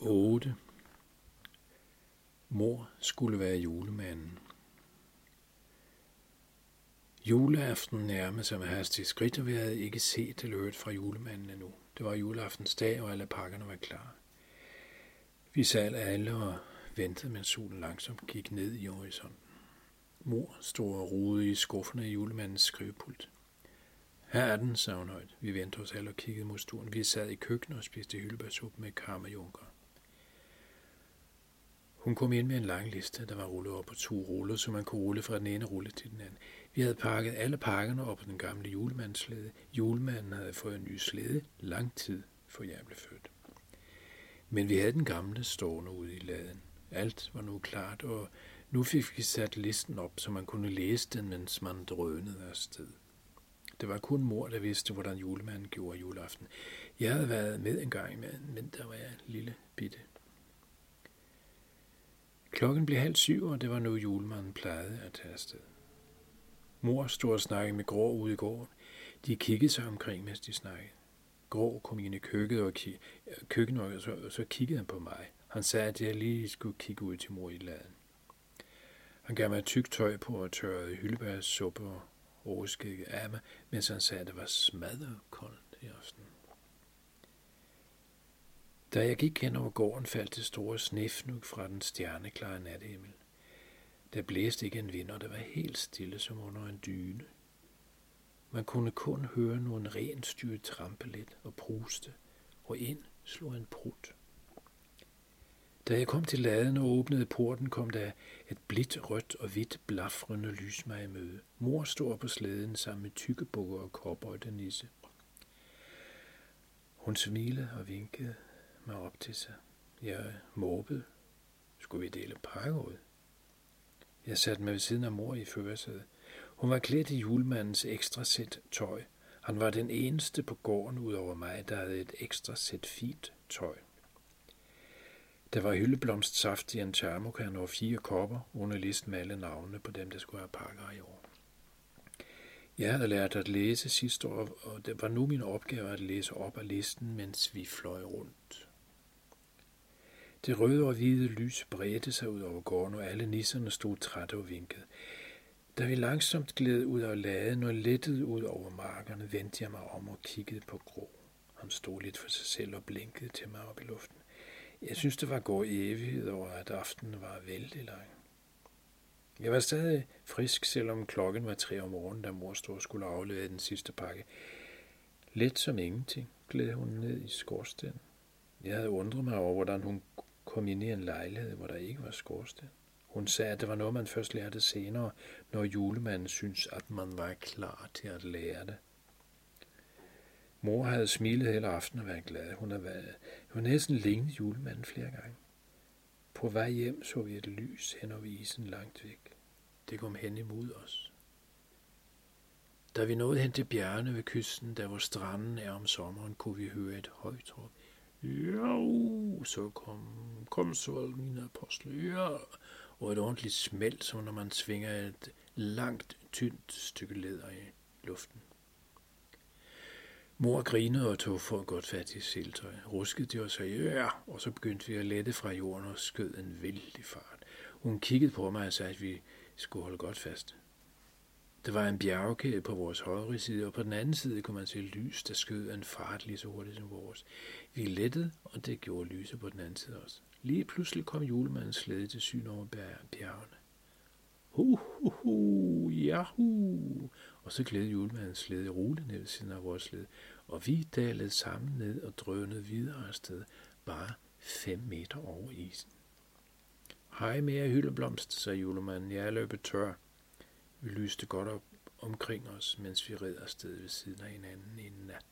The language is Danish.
8. Mor skulle være julemanden. Juleaften nærmede sig med hastige skridt, og vi havde ikke set eller hørt fra julemanden endnu. Det var juleaftens dag, og alle pakkerne var klar. Vi sad alle og ventede, mens solen langsomt gik ned i horisonten. Mor stod og rode i skufferne i julemandens skrivepult. Her er den, sagde hun højt. Vi vendte os alle og kiggede mod stuen. Vi sad i køkkenet og spiste hyldebærsuppe med karmajunker. Hun kom ind med en lang liste, der var rullet op på to ruller, så man kunne rulle fra den ene rulle til den anden. Vi havde pakket alle pakkerne op på den gamle julemandslede. Julemanden havde fået en ny slæde lang tid, for jeg blev født. Men vi havde den gamle stående ude i laden. Alt var nu klart, og nu fik vi sat listen op, så man kunne læse den, mens man drønede afsted. Det var kun mor, der vidste, hvordan julemanden gjorde juleaften. Jeg havde været med en gang imellem, men der var jeg lille bitte. Klokken blev halv syv, og det var nu julemanden plejede at tage afsted. Mor stod og snakkede med Grå ude i gården. De kiggede sig omkring, mens de snakkede. Grå kom ind i køkkenet og, ki- køkkenet, og så, så kiggede han på mig. Han sagde, at jeg lige skulle kigge ud til mor i laden. Han gav mig tyk tøj på og tørrede hyldebærsuppe og overskægget af mig, mens han sagde, at det var smadret koldt i aften. Da jeg gik hen over gården, faldt det store snefnug fra den stjerneklare nathimmel. Der blæste ikke en vind, og det var helt stille som under en dyne. Man kunne kun høre nogle renstyr trampe lidt og pruste, og ind slog en prut. Da jeg kom til laden og åbnede porten, kom der et blidt rødt og hvidt blafrende lys mig i møde. Mor stod på slæden sammen med tykkebukker og kopper og nisse. Hun smilede og vinkede mig op til sig. Jeg måbede. Skulle vi dele pakker ud? Jeg satte mig ved siden af mor i førersædet. Hun var klædt i julemandens ekstra sæt tøj. Han var den eneste på gården ud over mig, der havde et ekstra sæt fint tøj. Der var hyldeblomstsaft i en termokan og fire kopper under listen med alle navnene på dem, der skulle have pakker i år. Jeg havde lært at læse sidste år, og det var nu min opgave at læse op af listen, mens vi fløj rundt. Det røde og hvide lys bredte sig ud over gården, og alle nisserne stod trætte og vinkede. Da vi langsomt gled ud af laden og lettede ud over markerne, vendte jeg mig om og kiggede på Grå. Han stod lidt for sig selv og blinkede til mig op i luften. Jeg synes, det var gået i evighed over, at aftenen var vældig lang. Jeg var stadig frisk, selvom klokken var tre om morgenen, da mor stod og skulle aflevere den sidste pakke. Let som ingenting gled hun ned i skorstenen. Jeg havde undret mig over, hvordan hun kom ind i en lejlighed, hvor der ikke var skorsten. Hun sagde, at det var noget, man først lærte senere, når julemanden syntes, at man var klar til at lære det. Mor havde smilet hele aftenen og været glad. Hun havde, været, hun havde næsten lignet julemanden flere gange. På vej hjem så vi et lys hen over isen langt væk. Det kom hen imod os. Da vi nåede hen til bjergene ved kysten, der hvor stranden er om sommeren, kunne vi høre et højt råb. Ja, uh, så kom, kom så mine apostle. Ja, og et ordentligt smelt, som når man svinger et langt, tyndt stykke læder i luften. Mor grinede og tog for godt fat i siltøj. Ruskede de og sagde, ja, og så begyndte vi at lette fra jorden og skød en vældig fart. Hun kiggede på mig og sagde, at vi skulle holde godt fast. Der var en bjergkæde på vores højre side, og på den anden side kunne man se lys, der skød en fart lige så hurtigt som vores. Vi lettede, og det gjorde lyset på den anden side også. Lige pludselig kom julemandens slæde til syn over bjergene. Hu, hu, hu, jahu. Og så glædede julemandens slæde roligt ned ved siden af vores slæde, og vi dalede sammen ned og drønede videre afsted, bare fem meter over isen. Hej med jer, hyldeblomst, sagde julemanden. Jeg er løbet tør. Vi lyste godt op omkring os, mens vi red afsted ved siden af hinanden i nat.